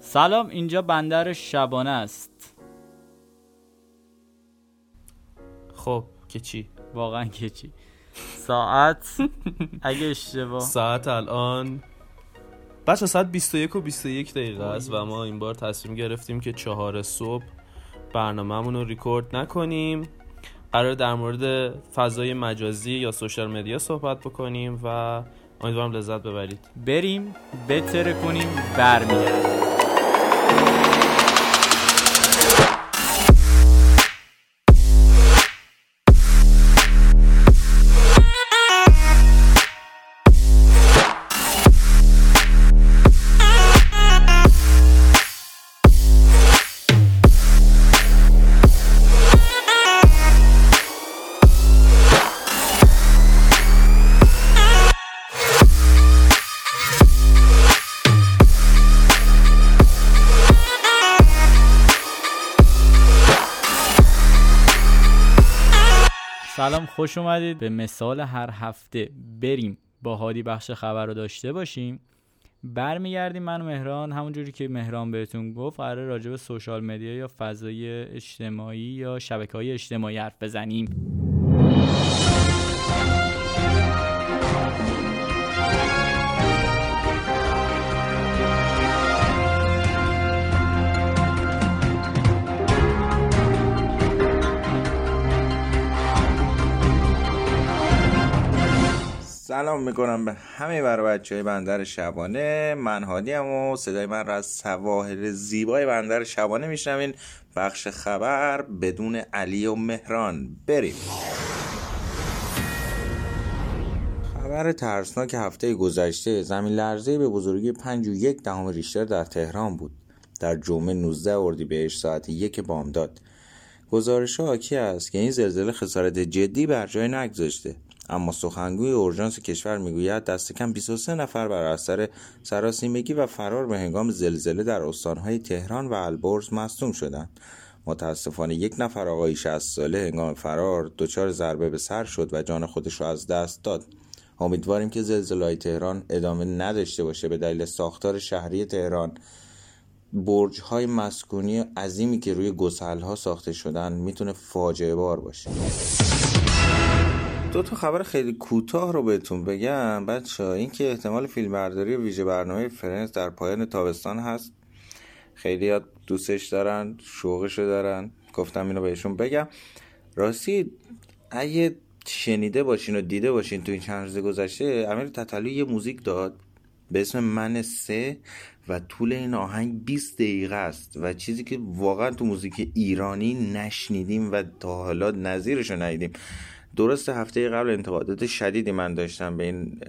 سلام اینجا بندر شبانه است. خب که چی؟ واقعا که چی؟ ساعت اگه اشتباه ساعت الان بچه ساعت 21 و 21 دقیقه است و ما این بار تصمیم گرفتیم که چهار صبح برنامهمون رو ریکورد نکنیم. قرار در مورد فضای مجازی یا سوشال مدیا صحبت بکنیم و امیدوارم لذت ببرید. بریم بتره کنیم برمیگردیم. خوش اومدید. به مثال هر هفته بریم با هادی بخش خبر رو داشته باشیم. برمیگردیم من و مهران. همونجوری که مهران بهتون گفت قرار راجع به سوشال مدیا یا فضای اجتماعی یا شبکه های اجتماعی حرف بزنیم. سلام می‌کنم به همه برای بچه های بندر شبانه. من هادی و صدای من را از سواحل زیبای بندر شبانه میشنوین. بخش خبر بدون علی و مهران. بریم. خبر ترسناک هفته گذشته. زمین لرزه به بزرگی 5 و یک دهم ریشتر در تهران بود. در جمعه 19 اردیبهشت ساعت یک بامداد. گزارش حاکی است که این زلزله خسارت جدی بر جای نگذاشته. اما سخنگوی اورژانس کشور می‌گوید دست کم 23 نفر بر اثر سراسیمگی و فرار به هنگام زلزله در استانهای تهران و البرز مصدوم شدند. متاسفانه یک نفر آقای 60 ساله هنگام فرار دچار ضربه به سر شد و جان خودش را از دست داد. امیدواریم که زلزله تهران ادامه نداشته باشه. به دلیل ساختار شهری تهران برج های مسکونی عظیمی که روی گسل ها ساخته شدن می‌تونه فاجعه بار باشه. دو تا خبر خیلی کوتاه رو بهتون بگم. بچه این که احتمال فیلم برداری ویژه برنامه Friends در پایان تابستان هست. خیلی دوستش دارن شوقشو دارن. گفتم اینو بهشون بگم. راستی اگه شنیده باشین و دیده باشین تو این چند روز گذشته امیر تتلو یه موزیک داد به اسم من سه و طول این آهنگ 20 دقیقه است و چیزی که واقعا تو موزیک ایرانی نشنیدیم و تا حالا نظیرش رو ندیدیم. درست هفته قبل انتقادات شدیدی من داشتم به این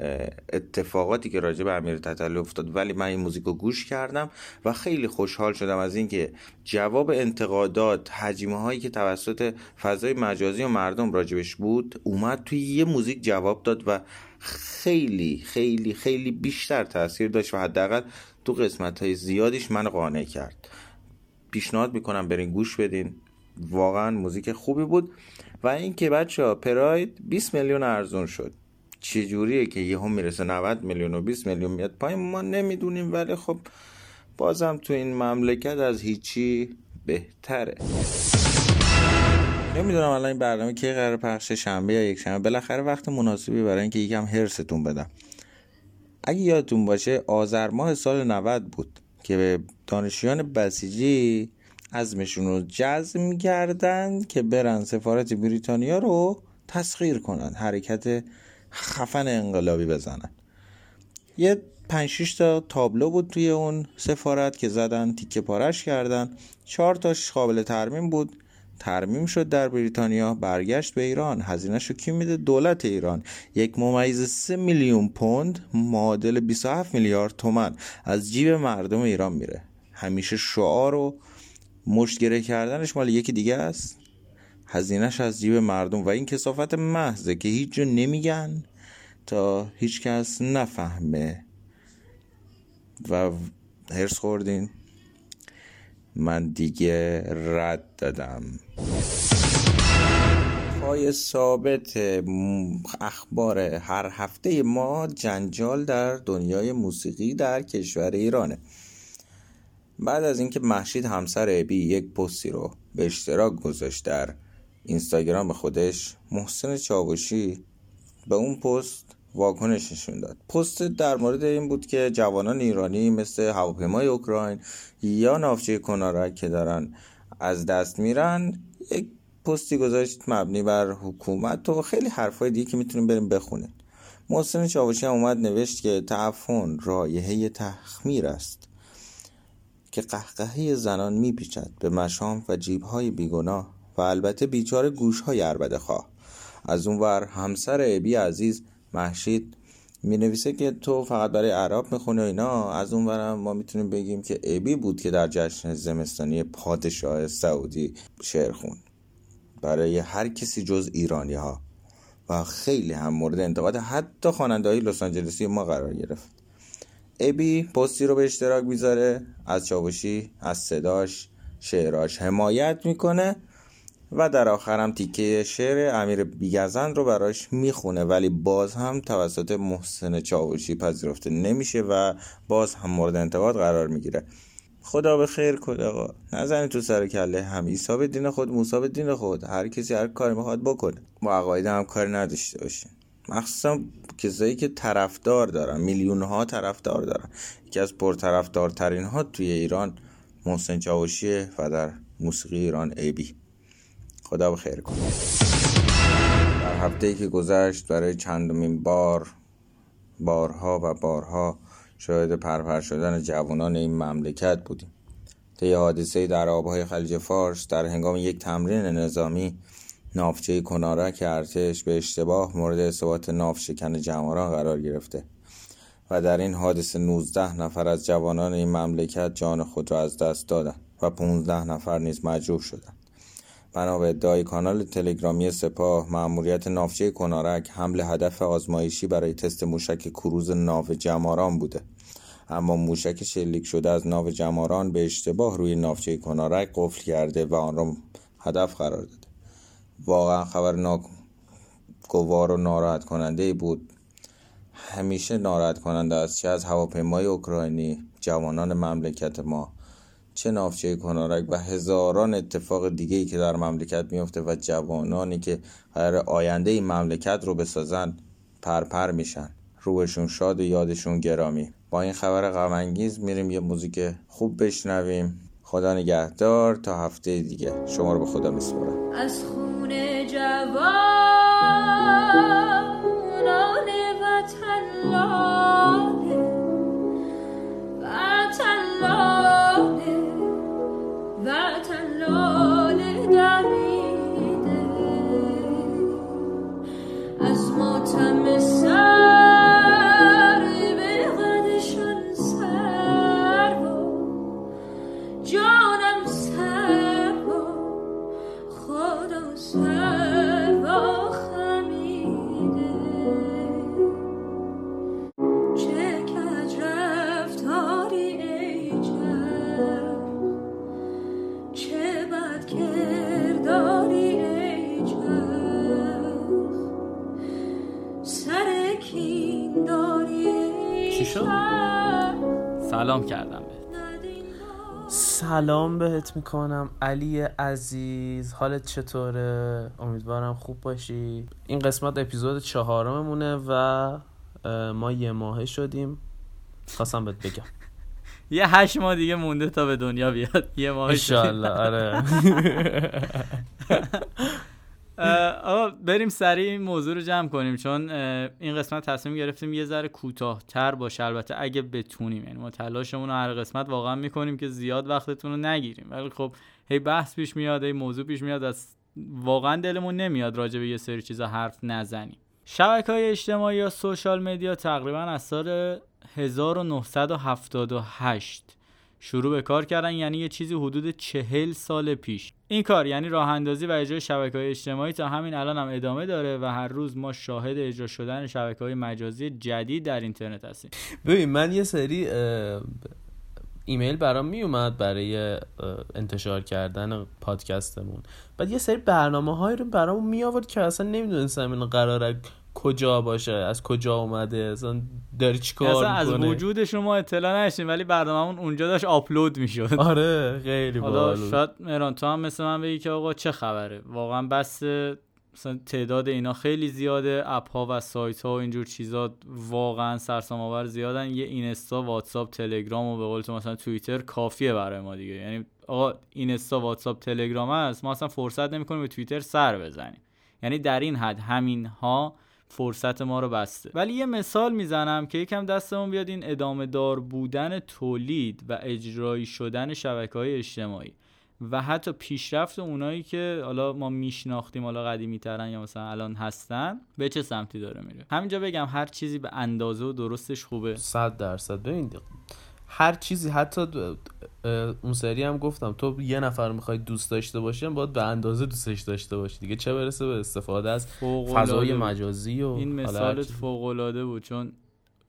اتفاقاتی که راجع به امیر تطلو افتاد ولی من این موزیک رو گوش کردم و خیلی خوشحال شدم از اینکه جواب انتقادات حجمه هایی که توسط فضای مجازی و مردم راجبش بود اومد توی یه موزیک جواب داد و خیلی خیلی خیلی بیشتر تاثیر داشت و حداقل تو قسمت های زیادیش من قانع کرد. پیشنهاد می‌کنم برین گوش بدین. واقعا موزیک خوبی بود. و اینکه بچه ها پراید 20 میلیون ارزون شد. چجوریه که یهو می‌رسه 90 میلیون و 20 میلیون میاد پایین. ما نمی‌دونیم ولی خب بازم تو این مملکت از هیچی بهتره. نمی‌دونم الان این برنامه کی قرار پخش شنبه یا یک شنبه. بالاخره وقت مناسبی برای اینکه یکم هرستون بدم. اگه یادتون باشه آذر ماه سال 90 بود که به دانشجویان بسیجی عزمشون رو جزم می‌کردن که برن سفارت بریتانیا رو تسخیر کنن حرکت خفن انقلابی بزنن. یه پنج تا تابلو بود توی اون سفارت که زدن تیکه پارش کردن. چهار تاش قابل ترمیم بود. ترمیم شد در بریتانیا برگشت به ایران. هزینهش رو کی میده؟ دولت ایران. یک ممیز سه میلیون پوند معادل 27 میلیارد تومن از جیب مردم ایران میره. همیشه شعار و مشتگره کردنش مال یکی دیگه است. هزینهش از جیب مردم. و این کسافت محضه که هیچ جا نمیگن تا هیچ کس نفهمه. و هرس خوردین. من دیگه رد دادم. پای ثابت اخبار هر هفته ما جنجال در دنیای موسیقی در کشور ایرانه. بعد از اینکه محشید همسر ابی یک پستی رو به اشتراک گذاشت در اینستاگرام خودش محسن چاوشی به اون پست واکنش نشون داد. پست در مورد این بود که جوانان ایرانی مثل هواپیمای اوکراین یا نافچه کنارک که دارن از دست میرن یک پستی گذاشت مبنی بر حکومت و خیلی حرفای دیگه که می‌تونیم بریم بخونیم. محسن چاوشی هم اومد نوشت که تعفن رایحه تخمیر است. که قهقهه زنان میپیچد به مشام و جیبهای بیگناه و البته بیچاره گوشهای عربده خواه. از اونور همسر ابی عزیز محشید می نویسه که تو فقط برای عرب می‌خونه اینا از اون برم ما می‌تونیم بگیم که ابی بود که در جشن زمستانی پادشاه سعودی شعر خون برای هر کسی جز ایرانی ها و خیلی هم مورد انتقاد حتی خواننده های لس آنجلسی ما قرار گرفت. ابی پستی رو به اشتراک می‌ذاره. از چاوشی از صداش شعراش حمایت می‌کنه و در آخرم تیکه شعر امیر بیگزن رو براش می‌خونه. ولی باز هم توسط محسن چاوشی پذیرفته نمیشه و باز هم مورد انتقاد قرار می‌گیره. خدا به خیر کن آقا نزنید تو سر کله. هم عیسی به دین خود موسی به دین خود. هر کسی هر کاری می‌خواد بکنه. با عقاید هم کاری نداشته باشین مخصوصا کسایی که طرفدار دارن میلیون ها طرفدار دارن. یکی از پرطرفدارترین ها توی ایران محسن چاوشیه و در موسیقی ایران ایبی خدا خیر کنه. در هفته ای که گذشت برای چندمین بار بارها و بارها شاهد پرپر شدن جوانان این مملکت بودیم. طی حادثه در آبهای خلیج فارس در هنگام یک تمرین نظامی نافچه کنارک ارتش به اشتباه مورد اثبات ناف شکن جماران قرار گرفته و در این حادثه 19 نفر از جوانان این مملکت جان خود را از دست دادند و 15 نفر نیز مجروح شدند. بنا به ادعای کانال تلگرامی سپاه مأموریت نافچه کنارک حمل هدف آزمایشی برای تست موشک کروز ناو جماران بوده. اما موشک شلیک شده از ناو جماران به اشتباه روی نافچه کنارک قفل کرده و آن را هدف قرار داده. واقعا خبر ناگوار و ناراحت کننده بود. همیشه ناراحت کننده است. چه از هواپیمای اوکراینی جوانان مملکت ما چه نافچه کنارک و هزاران اتفاق دیگه ای که در مملکت میفته و جوانانی که قرار آینده این مملکت رو بسازن پرپر میشن. روحشون شاد و یادشون گرامی. با این خبر غم میریم یه موزیک خوب بشنویم. خدا نگهدار. تا هفته دیگه. شما رو به خدا میسپارم. از جوانان وطن سلام بهت می‌کنم علی عزیز حالت چطوره؟ امیدوارم خوب باشی. این قسمت اپیزود چهارممونه و ما یه ماهه شدیم. خواستم بهت بگم. یه هشت ماه دیگه مونده تا به دنیا بیاد. یه ماه انشالله آره. آقا بریم سریع این موضوع رو جمع کنیم چون این قسمت تصمیم گرفتیم یه ذره کوتاهتر باشه. البته اگه بتونیم یعنی ما تلاشمون رو هر قسمت واقعا می‌کنیم که زیاد وقتتون رو نگیریم. ولی خب هی بحث پیش میاد هی موضوع پیش میاد از واقعا دلمون نمیاد راجع به یه سری چیزا حرف نزنیم. شبکه های اجتماعی یا سوشال مدیا تقریبا از سال 1978 شروع به کار کردن یعنی یه چیزی حدود چهل سال پیش. این کار یعنی راه اندازی و اجرای شبکه های اجتماعی تا همین الان هم ادامه داره و هر روز ما شاهد اجرا شدن شبکه های مجازی جدید در اینترنت هستیم. ببین من یه سری ایمیل برام می اومد برای انتشار کردن پادکستمون. بعد یه سری برنامه های رو برام می آورد که اصلا نمی‌دونستم این قراره کجا باشه؟ از کجا اومده؟ اصلا داری چیکار اصلا از وجود شما اطلاع نداشتن ولی برنامه‌مون اونجا داشت آپلود می‌شد. آره خیلی حالا. شاید مهران تو هم مثل من بگی که آقا چه خبره؟ واقعا بس مثلا تعداد اینا خیلی زیاده. اپ ها و سایت ها و اینجور چیزا واقعا سرسام آور زیادن. یه اینستا واتساپ تلگرام و به قول تو مثلا توییتر کافیه برای ما دیگه. یعنی آقا اینستا واتساپ تلگرام هست. ما اصلا فرصت نمی‌کنیم به توییتر سر بزنیم. یعنی در این حد همین ها فرصت ما رو بسته. ولی یه مثال می‌زنم که یکم دستمون بیاد این ادامه دار بودن تولید و اجرایی شدن شبکه های اجتماعی و حتی پیشرفت اونایی که حالا ما میشناختیم حالا قدیمی ترن یا مثلا الان هستن به چه سمتی داره میره؟ همینجا بگم هر چیزی به اندازه و درستش خوبه. صد درصد. ببین هر چیزی حتی اون سری هم گفتم تو یه نفر می‌خوای دوست داشته باشی باید به اندازه دوستش داشته باشی دیگه. چه برسه به استفاده از فضای. مجازی و این مثالت. فوق العاده بود چون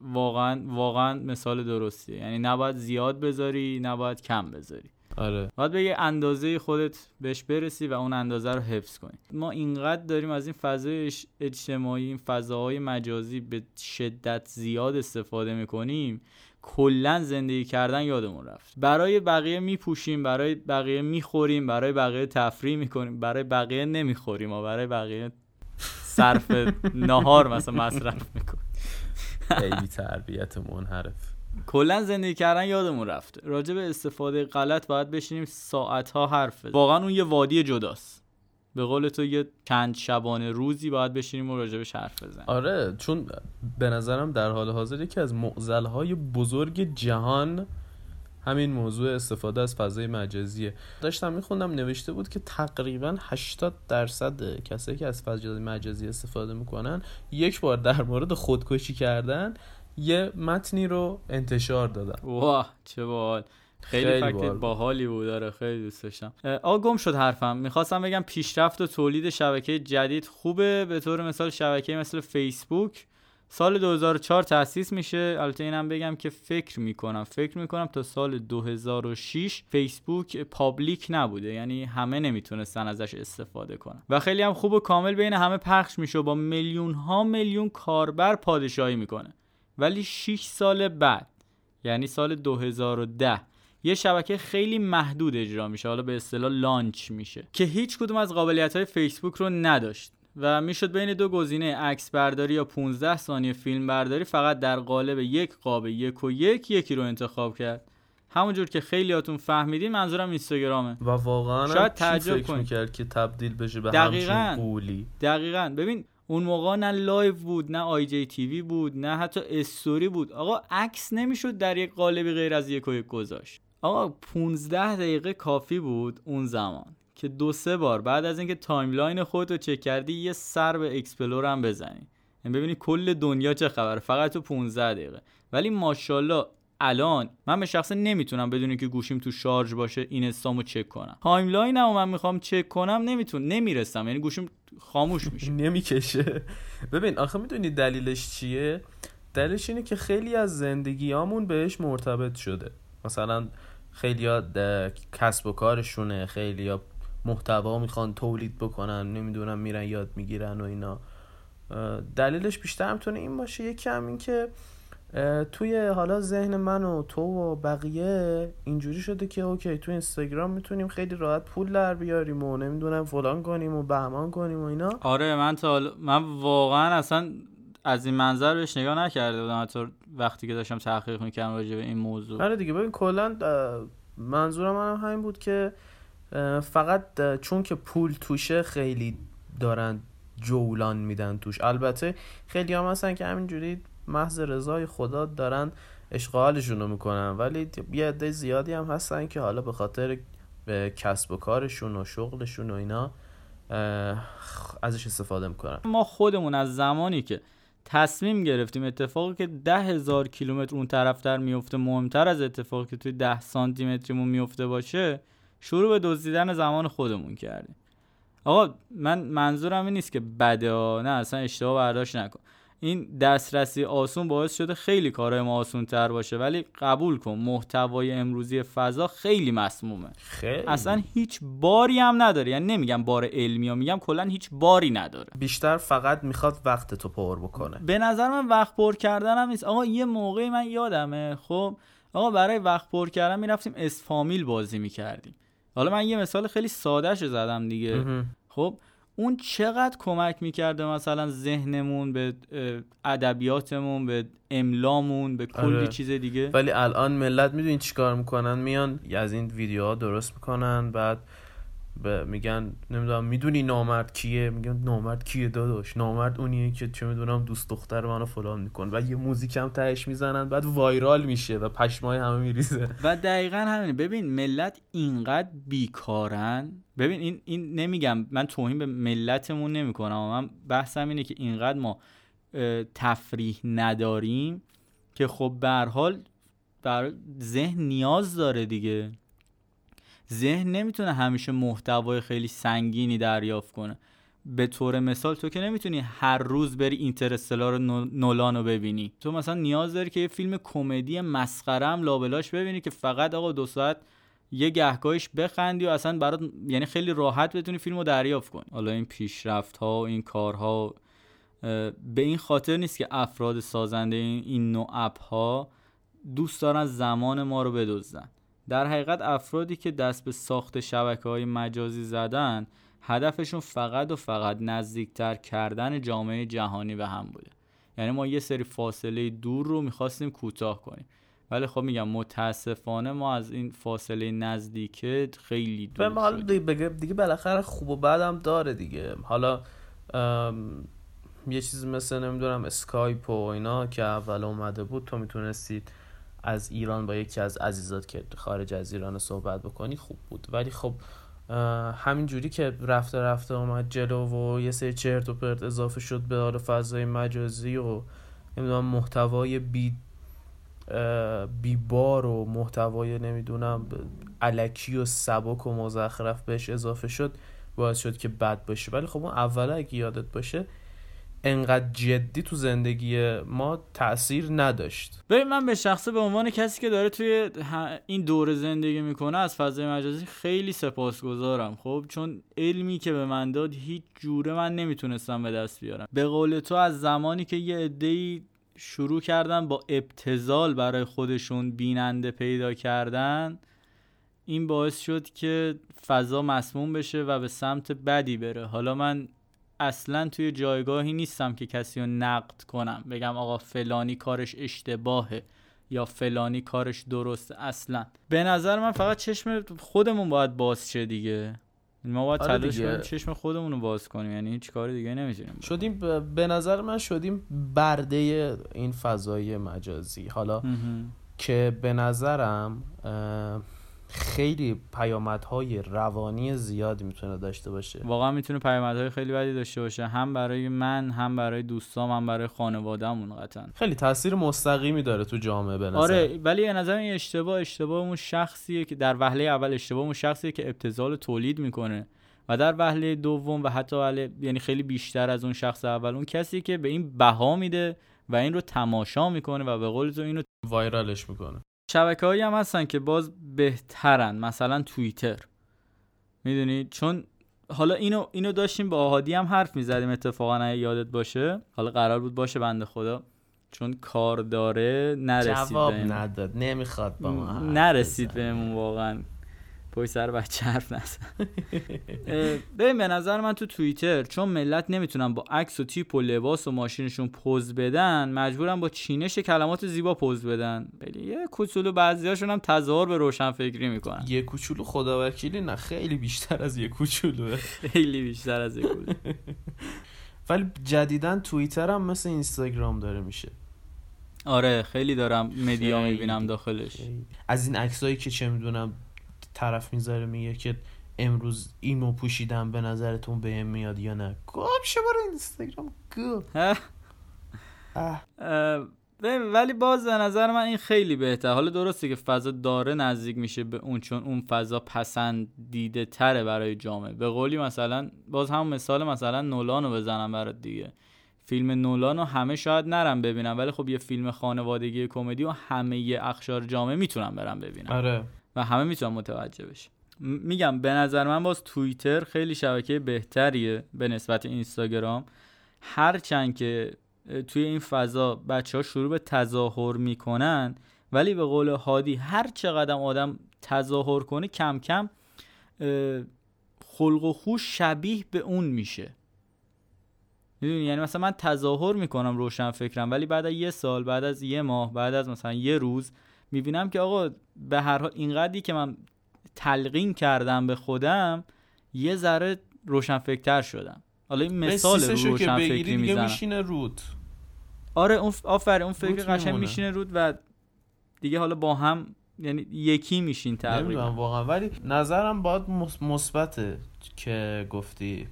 واقعا واقعا مثال درستیه. یعنی نباید زیاد بذاری نباید کم بذاری. آره. باید به یه اندازه خودت بهش برسی و اون اندازه رو حفظ کنی. ما اینقدر داریم از این فضای اج- اجتماعی این فضاهای مجازی به شدت زیاد استفاده می‌کنیم کلا زندگی کردن یادمون رفت. برای بقیه میپوشیم برای بقیه می‌خوریم برای بقیه تفریح می‌کنیم برای بقیه نمی‌خوریم و برای بقیه صرف نهار مثلا مصرف می‌کنیم. خیلی تربیت منحرف. کلا زندگی کردن یادمون رفته راجع به استفاده غلط باید بشینیم ساعت ها حرف. واقعا اون یه وادی جداست. به قول تو یه چند شبانه روزی باید بشینیم و راجبش حرف بزنیم. آره چون به نظرم در حال حاضر یکی از معضلهای بزرگ جهان همین موضوع استفاده از فضای مجازیه. داشتم میخوندم نوشته بود که تقریبا 80 درصد کسایی که از فضای مجازی استفاده می‌کنن یک بار در مورد خودکشی کردن یه متنی رو انتشار دادن. واه چه باحال. خیلی, خیلی. باحالی بود. داره خیلی دوست داشتم. آقا گم شد حرفم. می‌خواستم بگم پیشرفت و تولید شبکه جدید خوبه. به طور مثال شبکه مثل فیسبوک سال 2004 تأسیس میشه. البته اینم بگم که فکر می‌کنم. فکر می‌کنم تا سال 2006 فیسبوک پابلیک نبوده. یعنی همه نمی‌تونستن ازش استفاده کنن. و خیلی هم خوب و کامل بین همه پخش میشه و با میلیون ها میلیون کاربر پادشاهی می‌کنه. ولی 6 سال بعد یعنی سال 2010 یه شبکه خیلی محدود اجرا میشه حالا به اصطلاح لانچ میشه که هیچ کدوم از قابلیت های فیسبوک رو نداشت و می‌شد بین دو گزینه عکس برداری یا 15 ثانیه فیلم برداری فقط در قالب یک قاب یک و یک یکی رو انتخاب کرد. همونجور که خیلیاتون فهمیدین منظورم اینستاگرامه. و واقعا شاید تعجب فکر کنی. می‌کرد که تبدیل بشه به دقیقاً. همچین قولی؟ دقیقا. ببین اون موقع نه live بود نه IGTV بود نه حتی استوری بود. آقا عکس نمی‌شد در یک قالبی غیر از یک و یک گذاشت. آقا 15 دقیقه کافی بود اون زمان که دو سه بار بعد از اینکه timeline خودتو چک کردی یه سر به explore هم بزنی. یعنی ببینی کل دنیا چه خبره. فقط تو 15 دقیقه. ولی ماشاءالله الان من به شخصه نمی‌تونم بدون که گوشیم تو شارژ باشه اینستامو چک کنم. timeline مو من می‌خوام چک کنم نمیتون نمی‌رسم. یعنی گوشیم خاموش میشه. نمی‌کشه. ببین آخه می‌دونی دلیلش چیه؟ دلیلش اینه که خیلی از زندگیامون بهش مرتبط شده. مثلا خیلی کسب و کارشونه خیلی محتوا می‌خوان تولید بکنن نمی‌دونم میرن یاد می‌گیرن و اینا. دلیلش بیشتر می‌تونه این باشه. یکی هم این که توی حالا ذهن من و تو و بقیه اینجوری شده که اوکی تو اینستاگرام می‌تونیم خیلی راحت پول در بیاریم و نمی‌دونم فلان کنیم و بهمان کنیم و اینا. آره من تا من واقعا اصلا از این منظر بهش نگاه نکرده بودم. حتی وقتی که داشتم تحقیق می‌کردم راجع به این موضوع. آره دیگه ببین کلا اه، منظورم هم همین بود که فقط چون که پول توشه خیلی دارن جولان میدن توش. البته خیلی هم هستن که همینجوری محض رضای خدا دارن اشغالشون رو می‌کنن. ولی یه عده زیادی هم هستن که حالا به خاطر کسب و کارشون و شغلشون و اینا ازش استفاده می‌کنن. ما خودمون از زمانی که تصمیم گرفتیم اتفاقی که ده هزار کیلومتر اون طرفتر میفته مهمتر از اتفاقی که توی ده سانتی متریمون میفته باشه شروع به دزدیدن زمان خودمون کردیم آقا من منظورم این نیست که بده. نه اصلا اشتباه برداشت نکن این دسترسی آسون باعث شده خیلی کارهای ما آسون تر باشه ولی قبول کن محتوای امروزی فضا خیلی مسمومه. خیلی. اصلا هیچ باری هم نداره. یعنی نمیگم بار علمی ها میگم کلا هیچ باری نداره. بیشتر فقط می‌خواد وقت تو پر بکنه. به نظر من وقت پر کردن هم نیست. آقا یه موقعی من یادمه. خب آقا برای وقت پر کردن می‌رفتیم اسفامیل بازی می‌کردیم. حالا من یه مثال خیلی ساده زدم دیگه. خب اون چقدر کمک می‌کرده مثلا ذهنمون به ادبیاتمون به املامون به کلی آره. چیز دیگه ولی الان ملت می‌دونی چیکار می‌کنن میان از این ویدیوها درست می‌کنن بعد به میگن نمی‌دونم می‌دونی نامرد کیه؟ میگن نامرد کیه داداش؟ نامرد اونیه که چه می‌دونم دوست دختر منو فلان میکن و یه موزیک هم تهش می‌زنن بعد وایرال میشه و پشمای همه میریزه. و دقیقا همینه. ببین ملت اینقدر بیکارن. ببین این, این نمیگم من توهین به ملتمون نمی‌کنم من بحثم اینه که اینقدر ما تفریح نداریم که خب به حال بر ذهن نیاز داره دیگه. ذهن نمی‌تونه همیشه محتوای خیلی سنگینی دریافت کنه. به طور مثال تو که نمی‌تونی هر روز بری اینترستلار نو- نولان رو ببینی. تو مثلا نیاز داری که یه فیلم کمدی مسخره هم لابلاش ببینی که فقط آقا دو ساعت یه گهگاهش بخندی و اصلا برات یعنی خیلی راحت بتونی فیلم رو دریافت کنی. حالا این پیشرفت ها و این کارها به این خاطر نیست که افراد سازنده این نوع اپ ها دوست دارن زمان ما رو بدزدن. در حقیقت افرادی که دست به ساخت شبکه های مجازی زدن هدفشون فقط و فقط نزدیکتر کردن جامعه جهانی به هم بوده. یعنی ما یه سری فاصله دور رو می‌خواستیم کوتاه کنیم. ولی خب میگم متاسفانه ما از این فاصله نزدیکه خیلی دور حالا. دیگه, دیگه بالاخره خوب و بدم داره دیگه. حالا یه چیزی مثل نمی‌دونم اسکایپ و اینا که اول اومده بود تو می‌تونستید از ایران با یکی از عزیزات که خارج از ایران صحبت بکنی خوب بود. ولی خب همین جوری که رفته رفته اومد جلو و یه سری چرت و پرت اضافه شد به حال فضای مجازی و نمی‌دونم محتوای بی اه، بیبار و محتوای نمی‌دونم علکی و سبک و مزخرف بهش اضافه شد باعث شد که بد باشه. ولی خب اون اوله اگه یادت باشه انقدر جدی تو زندگی ما تاثیر نداشت. ببین من به شخصه به عنوان کسی که داره توی این دوره زندگی می‌کنه از فضای مجازی خیلی سپاسگزارم. خب چون علمی که به من داد هیچ جوره من نمی‌تونستم به دست بیارم. به قول تو از زمانی که یه عده‌ای شروع کردن با ابتزال برای خودشون بیننده پیدا کردن این باعث شد که فضا مسموم بشه و به سمت بدی بره. حالا من اصلا توی جایگاهی نیستم که کسی رو نقد کنم. بگم آقا فلانی کارش اشتباهه یا فلانی کارش درسته. اصلا. به نظر من فقط چشم خودمون باید باز شه دیگه. ما باید آره تلاش. کنیم چشم خودمون رو باز کنیم. یعنی هیچ کار دیگه نمی‌تونیم شدیم به- به نظر من شدیم برده این فضای مجازی. حالا که به نظرم اه، خیلی پیامدهای روانی زیادی می‌تونه داشته باشه. واقعا می‌تونه پیامدهای خیلی بدی داشته باشه. هم برای من هم برای دوستام هم برای خانوادهمون قطعا. خیلی تاثیر مستقیمی داره تو جامعه به نظر. آره ولی به نظر این اشتباه اشتباه اون شخصیه که در وهله اول اشتباه اون شخصیه که ابتذال تولید می‌کنه و در وهله دوم و حتی وهله یعنی خیلی بیشتر از اون شخص اول اون کسی که به این بها میده و این رو تماشا می‌کنه و به قول تو اینو وایرالش می‌کنه. شبکه هایی هم هستن که باز بهترن مثلا توییتر. می‌دونی؟ چون حالا اینو اینو داشتیم با آهادی هم حرف می‌زدیم اتفاقا یادت باشه. حالا قرار بود باشه بنده خدا. چون کار داره نرسید جواب. نداد. نمی‌خواد با ما نرسید. بهمون واقعا. پای سر بچه حرف نزن. ببین به نظر من تو توییتر چون ملت نمی‌تونن با عکس و تیپ و لباس و ماشینشون پوز بدن مجبورن با چینش کلمات زیبا پوز بدن. ولی یه کوچولو بعضیاشون هم تظاهر به روشن فکری می‌کنن. یه کوچولو خدا وکیلی نه خیلی بیشتر از یه کوچولوه. خیلی بیشتر از این بود ولی جدیدا توییتر هم مثل اینستاگرام داره میشه. آره خیلی دارم مدیا خیلی. می‌بینم داخلش. از این عکسایی که چه می‌دونم طرف می‌ذاره میگه که امروز اینو پوشیدم به نظرتون بهم میاد یا نه؟ گم شو برو اینستاگرام. اه، ببین، ولی باز به نظر من این خیلی بهتر حالا درسته که فضا داره نزدیک میشه به اون چون اون فضا پسندیده تره برای جامعه. به قولی مثلا باز هم مثال مثلا نولان رو بزنم برات دیگه. فیلم نولان رو همه شاید نرم ببینم ولی خب یه فیلم خانوادگی کمدی و همه یه اخشار جامعه می‌تونم برم ببینم آره. و همه می‌تونم متوجه بشه م- میگم به نظر من باز توییتر خیلی شبکه بهتریه به نسبت اینستاگرام. هرچند که توی این فضا بچه ها شروع به تظاهر می‌کنن ولی به قول هادی هر چقدر آدم تظاهر کنه کم کم خلق و خو شبیه به اون میشه. می‌دونی؟ یعنی مثلا من تظاهر می‌کنم روشن فکرم ولی بعد از یه سال بعد از یه ماه بعد از مثلا یه روز می‌بینم که آقا به هر حال اینقدری که من تلقین کردم به خودم یه ذره روشن فکرتر شدم. حالا این مثال رو سیسشو که روشن بگیری فکری دیگه می‌زنم. میشینه رود. آره اون ف... آفرین اون فکر قشنگ. میشینه رود و دیگه حالا با هم یعنی یکی میشین نمی‌دونم تقریبا واقعا. ولی نظرم باید مثبته که گفتی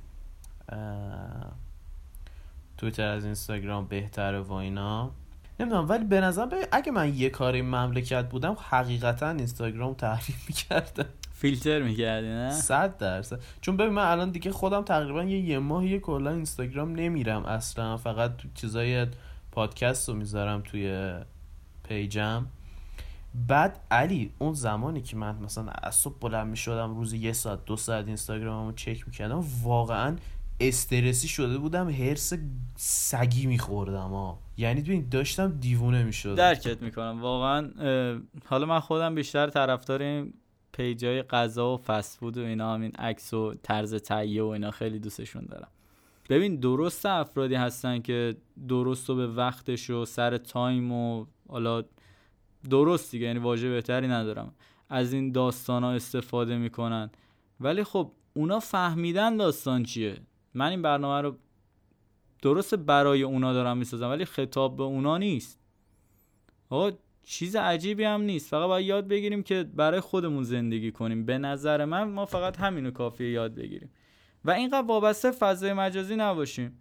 تویتر از اینستاگرام بهتره و اینا. نمی‌دونم ولی به نظر اگه من یه کار این مملکت بودم حقیقتا اینستاگرام تحریم می‌کردم. فیلتر می‌کردی نه؟ صد درصد. چون ببین من الان دیگه خودم تقریبا یه یه ماه یه کلا اینستاگرام نمیرم اصلا. فقط چیزای پادکست رو می‌ذارم توی پیجم. بعد علی اون زمانی که من مثلا از صبح بلند می‌شدم روزی یه ساعت دو ساعت اینستاگراممو چک می‌کردم واقعا استرسی شده بودم هرس سگی میخوردم ها یعنی ببین داشتم دیوونه می‌شدم. درکت می‌کنم. واقعا حالا من خودم بیشتر طرفدار این پیجای غذا و فست فود و اینا همین عکس و طرز تهیه و اینا خیلی دوستشون دارم. ببین درست افرادی هستن که درست و به وقتش و سر تایم و حالا درست دیگه یعنی واژه بهتری ندارم. از این داستان ها استفاده می‌کنن. ولی خب اونا فهمیدن داستان چیه. من این برنامه رو درست برای اونا دارم می‌سازم ولی خطاب به اونا نیست. آقا چیز عجیبی هم نیست. فقط باید یاد بگیریم که برای خودمون زندگی کنیم. به نظر من ما فقط همینو کافیه یاد بگیریم. و اینقدر وابسته فضای مجازی نباشیم.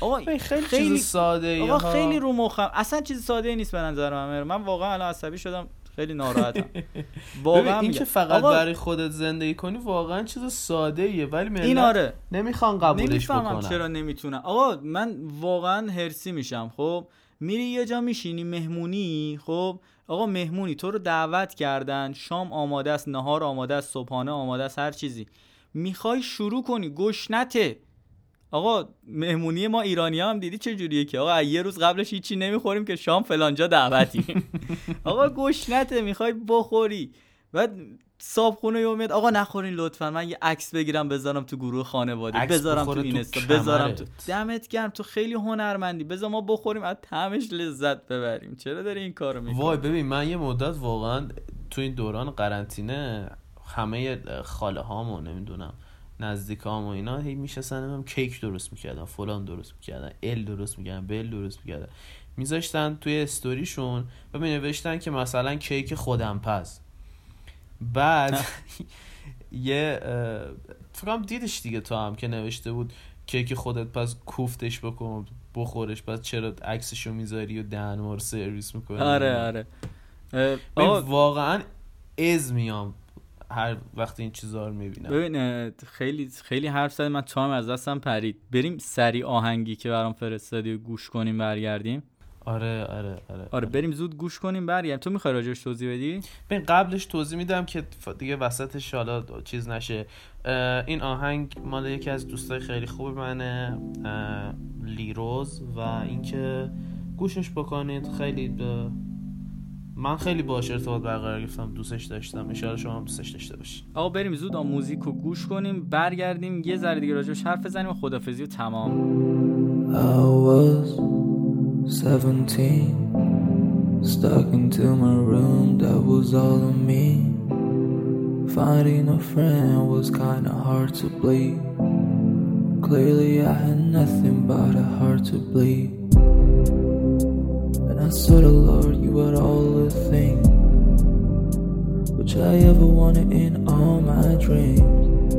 آقا خیلی, خیلی- چیز ساده آقا خیلی رو مخم. اصلا چیز ساده ای نیست به نظر من من واقعا الان عصبی شدم. خیلی ناراحتم. واقعا این. که فقط آقا، برای خودت زندگی کنی واقعا چیز ساده ایه ولی ملت این آره. نمی‌خوان قبولش بکنن. چرا نمی‌تونم آقا من واقعا هرسی میشم خب؟ میری یه جا میشینی مهمونی خب؟ آقا مهمونی تو رو دعوت کردن شام آماده است نهار آماده است صبحانه آماده است هر چیزی. می‌خوای شروع کنی گشنته. آقا مهمونی ما ایرانی هم دیدی چه جوریه که؟ آقا یه روز قبلش هیچی نمی‌خوریم که شام فلانجا دعوتی. آقا گشنته می‌خوای بخوری. بعد صابخونه میاد آقا نخورین لطفا من یه عکس بگیرم بذارم تو گروه خانواده بذارم تو اینستا بذارم تو. دمت گرم تو خیلی هنرمندی. بذار ما بخوریم از طعمش لذت ببریم. چرا داری این کارو می‌کنی؟ وای ببین من یه مدت واقعا تو این دوران قرنطینه همه خاله هامو نمی‌دونم نزدیک و اینا هی میشستن هم کیک درست می‌کردن فلان درست می‌کردن ال درست می‌کردن بل درست می‌کردن. میذاشتن توی استوریشون و می نوشتن که مثلا کیک خودم پز. بعد یه اه، فکر کنم دیدش دیگه تو هم که نوشته بود کیک خودت پس کوفتش بکن بخورش بعد چرا عکسشو می‌ذاری و دهن رو سرویس می‌کنی؟ آره آره. واقعا از میام. هر وقت این چیزا رو می‌بینم. ببین خیلی خیلی حرف زدیم من تایم از دستم پرید. بریم سری آهنگی که برام فرستادی و گوش کنیم برگردیم. آره آره آره. آره بریم زود گوش کنیم برگردیم. تو می‌خوای راجعش توضیح بدی؟ ببین قبلش توضیح میدم که دیگه وسطش حالا چیز نشه. این آهنگ مال یکی از دوستای خیلی خوب منه لیروز. و اینکه گوشش بکنید خیلی من خیلی باش ارتباط برقرار گرفتم دوستش داشتم ان شما هم دوستش داشته باشید آقا بریم زود آن موزیک رو گوش کنیم برگردیم یه ذره دیگه راجعش حرف بزنیم و خدافزی و تمام I was 17, stuck into my room, that was all of me. Finding a friend was kinda hard to bleed. Clearly, I had nothing but a heart to bleed. I saw the Lord, you had all the things which I ever wanted in all my dreams.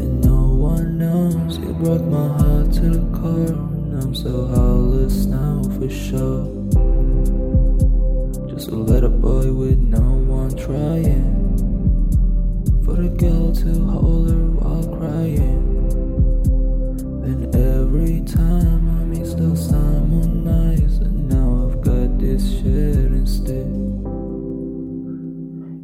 And no one knows you broke my heart to the core. And I'm so helpless now for sure. Just a little boy with no one trying For the girl to hold her while crying. And every time I this shit instead.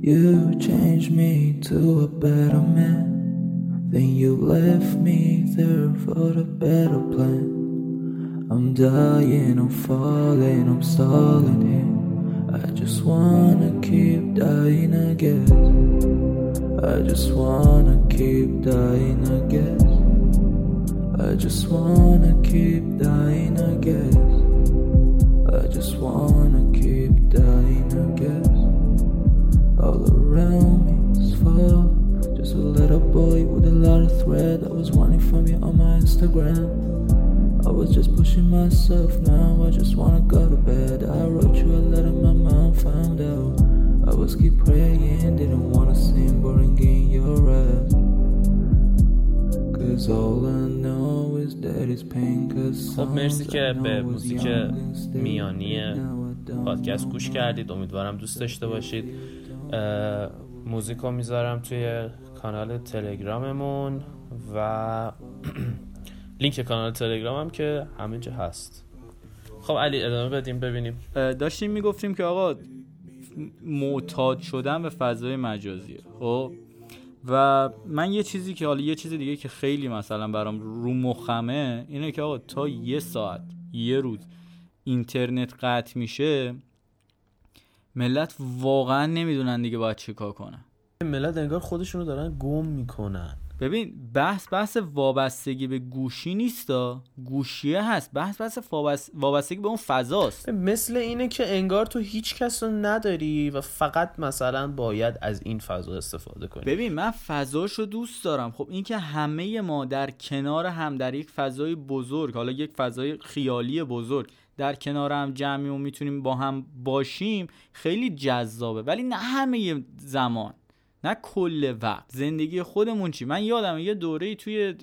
You changed me to a better man. Then you left me there for the better plan. I'm dying, I'm falling, I'm stalling here. I just wanna keep dying, I guess. I just wanna keep dying, I guess. I just wanna keep dying, I guess. Just wanna keep dying, I guess. All around me is fog. Just a little boy with a lot of thread. I was running from you on my Instagram. I was just pushing myself now. I just wanna go to bed. I wrote you a letter, my mom found out. I was keep praying, didn't wanna seem boring in your ass. Cause all I know خب مرسی که به موزیک. میانی پادکست گوش کردید. امیدوارم دوست داشته باشید. موزیک رو می‌ذارم توی کانال تلگراممون و لینک کانال تلگرامم که همینجا هست. خب علی ادامه بدیم ببینیم. داشتیم می‌گفتیم که آقا معتاد شدن به فضای مجازیه. خب؟ و من یه چیزی که حالا یه چیز دیگه که خیلی مثلا برام رو مخمه اینه که آقا تا یه ساعت یه روز اینترنت قطع میشه ملت واقعا نمی‌دونن دیگه باید چه کار کنن. ملت انگار خودشونو دارن گم می‌کنن. ببین بحث بحث وابستگی به گوشی نیستا. گوشیه هست. بحث بحث وابس- وابستگی به اون فضاست. مثل اینه که انگار تو هیچ کس رو نداری و فقط مثلا باید از این فضا استفاده کنی. ببین من فضاش رو دوست دارم. خب اینکه همه ما در کنار هم در یک فضای بزرگ حالا یک فضای خیالی بزرگ در کنار هم جمعی و می‌تونیم با هم باشیم خیلی جذابه. ولی نه همه زمان. نه کل وقت. زندگی خودمون چی؟ من یادم یه دوره توی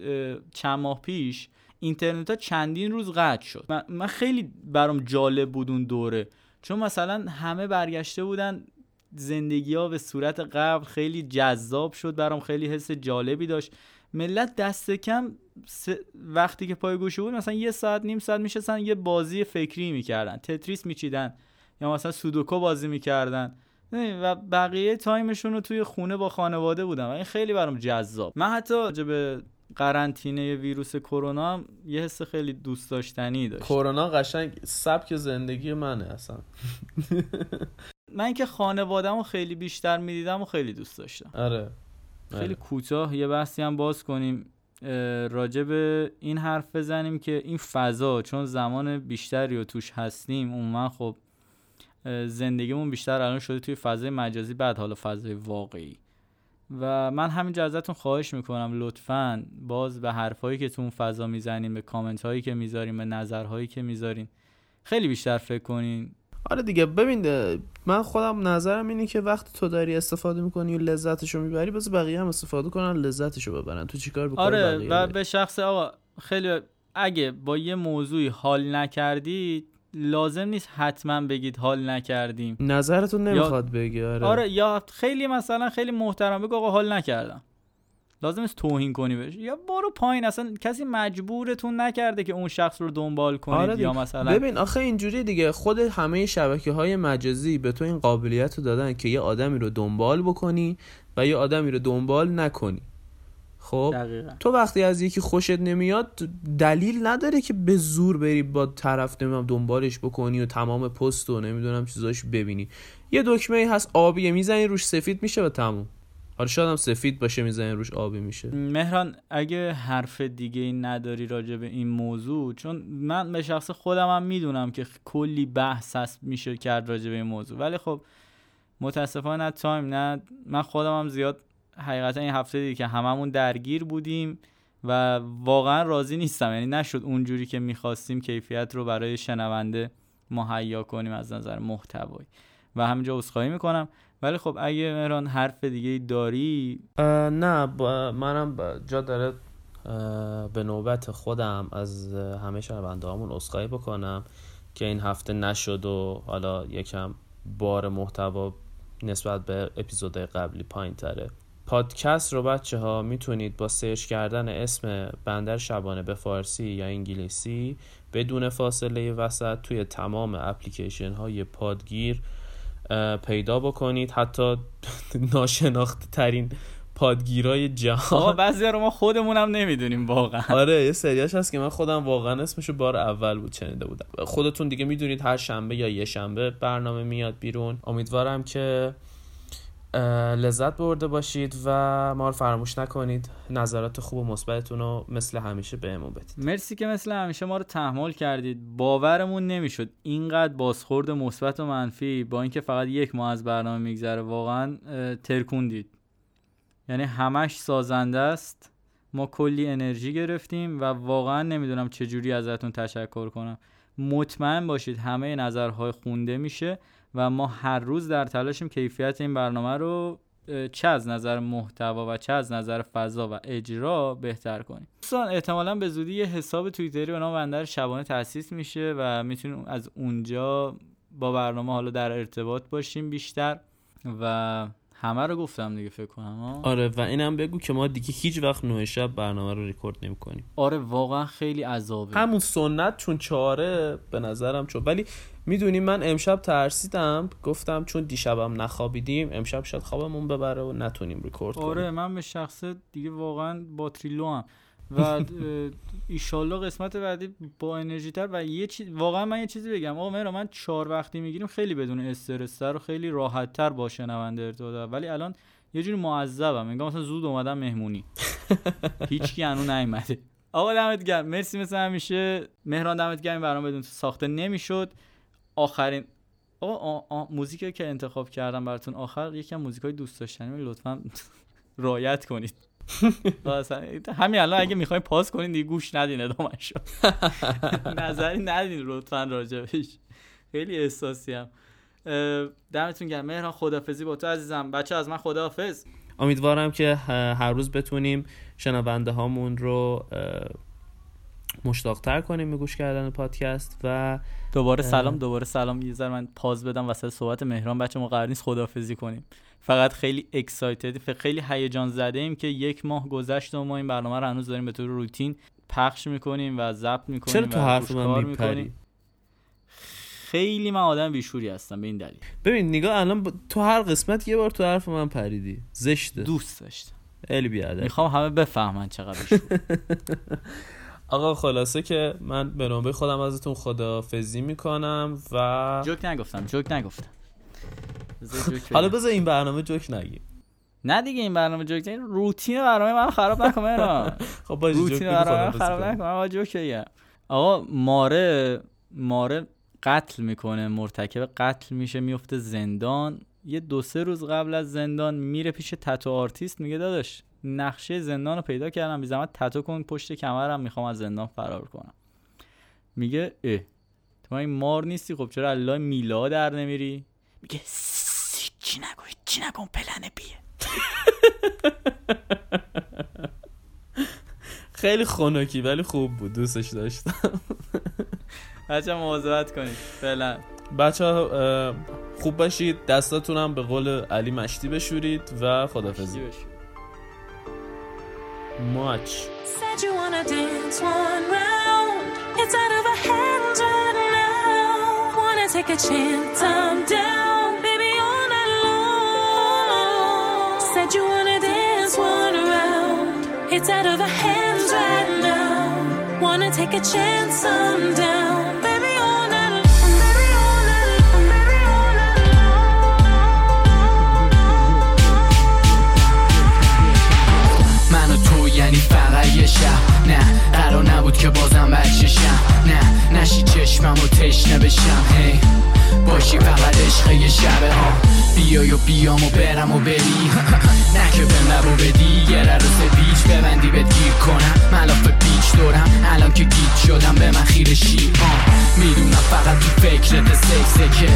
چند ماه پیش اینترنت ها چندین روز قطع شد. من, خیلی برام جالب بود اون دوره. چون مثلا همه برگشته بودن زندگی ها به صورت قبل خیلی جذاب شد برام خیلی حس جالبی داشت. ملت دست کم س- وقتی که پای گوشی بود مثلا یه ساعت نیم ساعت میشستن یه بازی فکری می‌کردن. تتریس میچیدن یا مثلا سودوکو بازی می‌کردن. و بقیه تایمشون رو توی خونه با خانواده بودن و این خیلی برام جذاب. من حتی به قرنطینه ویروس کرونا هم یه حس خیلی دوست داشتنی داشت کرونا قشنگ سبک زندگی منه اصلا. من که خانواده‌مو خیلی بیشتر می‌دیدم و خیلی دوست داشتم. آره. خیلی کوتاه یه بحثی هم باز کنیم. راجع به این حرف بزنیم که این فضا چون زمان بیشتری رو توش هستیم اون من خب زندگیمون بیشتر الان شده توی فضای مجازی بعد حالا فضای واقعی. و من همینجا ازتون خواهش می‌کنم لطفا باز به حرفایی که تو اون فضا می‌زنیم به کامنت هایی که می‌ذاریم به نظرهایی که می‌ذارین خیلی بیشتر فکر کنین. آره دیگه ببین من خودم نظرم اینه که وقتی تو داری استفاده می‌کنی و لذتشو می‌بری بس بقیه هم استفاده کنن لذتشو ببرن. تو چیکار کار آره و؟ به شخص آقا خیلی اگه با یه موضوعی حال نکردید لازم نیست حتما بگید حال نکردیم. نظرتون نمی‌خواد بگی؟ آره, آره یا خیلی مثلا خیلی محترم بگو آقا حال نکردم. لازم نیست توهین کنی بهش. یا برو پایین اصلا کسی مجبورتون نکرده که اون شخص رو دنبال کنید آره یا. مثلا ببین آخه اینجوری دیگه. خود همه شبکه های مجازی به تو این قابلیت رو دادن که یه آدمی رو دنبال بکنی و یه آدمی رو دنبال نکنی. خب دقیقا. تو وقتی از یکی خوشت نمیاد دلیل نداره که به زور بری با طرف نمی‌دونم دنبالش بکنی و تمام پست و نمی‌دونم چیزاش ببینی. یه دکمه ای هست آبیه می‌زنی روش سفید میشه و تموم. حالا شاید هم سفید باشه می‌زنی روش آبی میشه. مهران اگه حرف دیگه ای نداری راجع به این موضوع چون من به شخص خودم هم می‌دونم که کلی بحث هست میشه کرد راجع به این موضوع. ولی خب متاسفانه نه تایم نه. من خودم هم زیاد حقیقتا این هفته دیگه که هممون درگیر بودیم و واقعا راضی نیستم. یعنی نشد اونجوری که می‌خواستیم کیفیت رو برای شنونده مهیا کنیم از نظر محتوایی. و همینجا عذرخواهی می‌کنم. ولی خب اگه مهران حرف دیگه داری؟ نه با منم با- جا داره به نوبت خودم از همه شنونده هامون اصخایی بکنم که این هفته نشد و حالا یکم بار محتوا نسبت به اپیزود قبلی پایین تره پادکست رو بچه ها می‌تونید با سرچ کردن اسم بندر شبانه به فارسی یا انگلیسی بدون فاصله وسط توی تمام اپلیکیشن های پادگیر پیدا بکنید. حتی ناشناخته ترین پادگیرای جهان. بعضی رو ما خودمونم نمی‌دونیم واقعا. آره یه سریاش هست که من خودم واقعا اسمشو بار اول بود شنیده بودم. خودتون دیگه می‌دونید هر شنبه یا یه شنبه برنامه میاد بیرون. امیدوارم که لذت برده باشید و ما رو فراموش نکنید. نظرات خوب و مثبتتون رو مثل همیشه بهمون بدید. مرسی که مثل همیشه ما رو تحمل کردید. باورمون نمی‌شد اینقدر بازخورد مثبت و منفی با اینکه فقط یک ماه از برنامه میگذره. واقعا ترکوندید. یعنی همش سازنده است. ما کلی انرژی گرفتیم و واقعا نمی‌دونم چجوری ازتون تشکر کنم. مطمئن باشید همه نظرهای خونده میشه. و ما هر روز در تلاشیم کیفیت این برنامه رو چه از نظر محتوا و چه از نظر فضا و اجرا بهتر کنیم. دوستان احتمالا به زودی یه حساب توییتری به نام بندر شبانه تاسیس میشه و می‌تونیم از اونجا با برنامه حالا در ارتباط باشیم بیشتر. و همه رو گفتم دیگه فکر کنم؟ آره و اینم بگو که ما دیگه هیچ وقت نه شب برنامه رو ریکورد نمی‌کنیم. آره واقعا خیلی عذابه. همون سنت چون چاره به نظرم چون ولی می‌دونی من امشب ترسیدم؟ گفتم چون دیشبم نخوابیدیم امشب شاید خوابمون ببره و نتونیم ریکورد آره کنیم من به شخصه دیگه واقعا باتری لو هم و ایشالله قسمت بعدی با انرژی تر و یه چیز واقعا من یه چیزی بگم. آقا مهران من چهار وقتی می‌گیریم خیلی بدون استرس تر و خیلی راحت تر با شنونده ارتباط. ولی الان یه جوری معذبم. انگار مثلا زود اومدم مهمونی. هیچ هنو نیومده. آقا دمت گرم. مرسی مثل همیشه. مهران دمت گرم. برنامه بدون ساخته نمی‌شد. آخرین آقا آ- آ- موزیکی که انتخاب کردم براتون آخر یکی از موزیکای دوست داشتنی لطفا رعایت کنید. همین الان اگه می‌خواین پاس کنین دیگه گوش ندین ادامه شو نظری ندین لطفا راجبش. خیلی احساسی هم. دمتون گرم. مهران خدافزی با تو عزیزم. بچه از من خداحافظ. امیدوارم که هر روز بتونیم شنونده هامون رو مشتاقتر کنیم به گوش کردن پادکست و دوباره. سلام دوباره سلام. یه ذره من پاز بدم وسط صحبت مهران. بچه ما قرار نیست خدافزی کنیم. فقط خیلی اکسایتد خیلی هیجان زده ایم که یک ماه گذشت و ما این برنامه رو هنوز داریم به طور روتین پخش می‌کنیم و ضبط می‌کنیم چرا تو حرف من میپری. خیلی من آدم بیشوری هستم به این دلیل. ببین نگاه الان ب- تو هر قسمت یه بار تو حرف من پریدی. زشته. دوست داشتم. بیادب می‌خوام همه بفهمن چقدر بیشوری. آقا خلاصه که من به نوبه خودم ازتون خدافزی می‌کنم و جوک نگفتم جوک نگفتم. حالا. بذار این برنامه جوک نگیم نه دیگه این برنامه جوک این روتین برنامه من خراب نکن مهران خب باشه جوک روتین برنامه خراب کنیم. نکن من باید جوک بگم. آقا ماره ماره قتل می‌کنه مرتکب قتل میشه میفته زندان. یه دو سه روز قبل از زندان میره پیش تتو آرتیست میگه داداش نقشه زندان رو پیدا کردم. بی زحمت تتو کن پشت کمرم می‌خوام از زندان فرار کنم. میگه اه تو این مار نیستی؟ خب چرا الله میلا در نمیری؟ میگه "س- چی نگو چی نکن پلن بیه. خیلی خنکی ولی خوب بود. دوستش داشتم. بچه مواظبت کنید. فعلا بچه خوب باشید. دستاتونم به قول علی مشتی بشورید و خدافزی much. Said you wanna dance one round. It's out of our hands right now. Wanna take a chance, I'm down. Baby, all night long. Said you wanna dance one round. It's out of our hands right now. Wanna take a chance, I'm down. شب نه قرار نبود که بازم بچشم نه نشی چشمم و تشنه بشم. هی باشی فقط عشق شبه ها. بیای و بیام و برم و بری. نه که به لبو بدی یه روز بیچ ببندی بهت گیر کنم. ملاف بیچ دورم. الان که گیت شدم به من خیره شی می‌دونم فقط تو فکرت سکسه که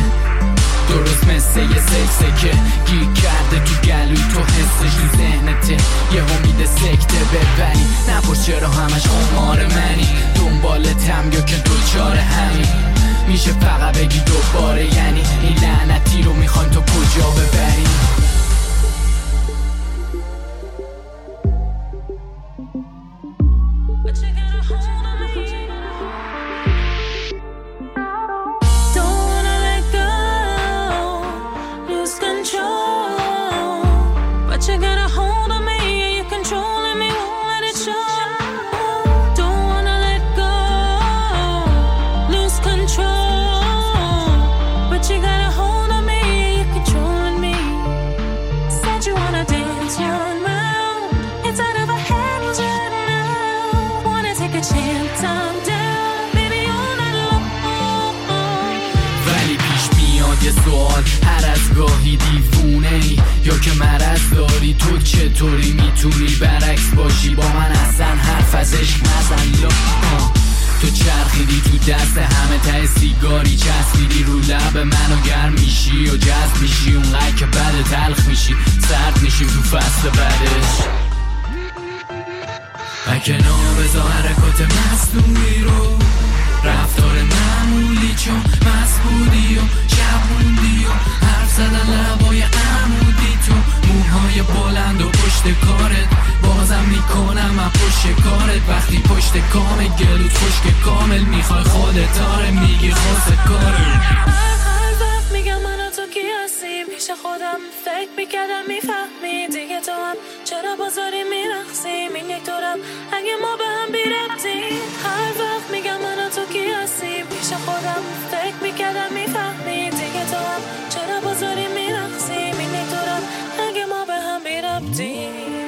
درست مثل یه سکسه که گیر کرده تو گلوی تو حسش تو ذهنته. یه امید سکته ببری نپرس چرا همش خمار منی. دنبالتم یا که دوچار همین میشه فقط بگی دوباره یعنی. این لعنتی رو می‌خوایم تو کجا ببری که مرض داری تو چطوری می‌تونی برعکس باشی؟ با من اصلا حرف از عشق نزن. تو چرخیدی تو دست همه ته سیگاری چسبیدی رو لب منو گرم میشی و جذب میشی. اونقدر که بد تلخ میشی سرد میشیم تو فصل بعدش. و کنار بذار حرکات مصنوعی رو رفتار معمولی چون مسئولی و ستاره میگی خاص کاری هر وقت میگم من تو کی هستیم پیش خودم فکر می‌کردم می‌فهمی دیگه تو هم چرا بازاری میرخسیم این یک دورم اگه ما به هم بیربتیم هر وقت میگم من تو کی هستیم پیش خودم فکر می‌کردم می‌فهمی دیگه تو هم چرا بازاری میرخسیم این یک دورم اگه ما به هم بیربتیم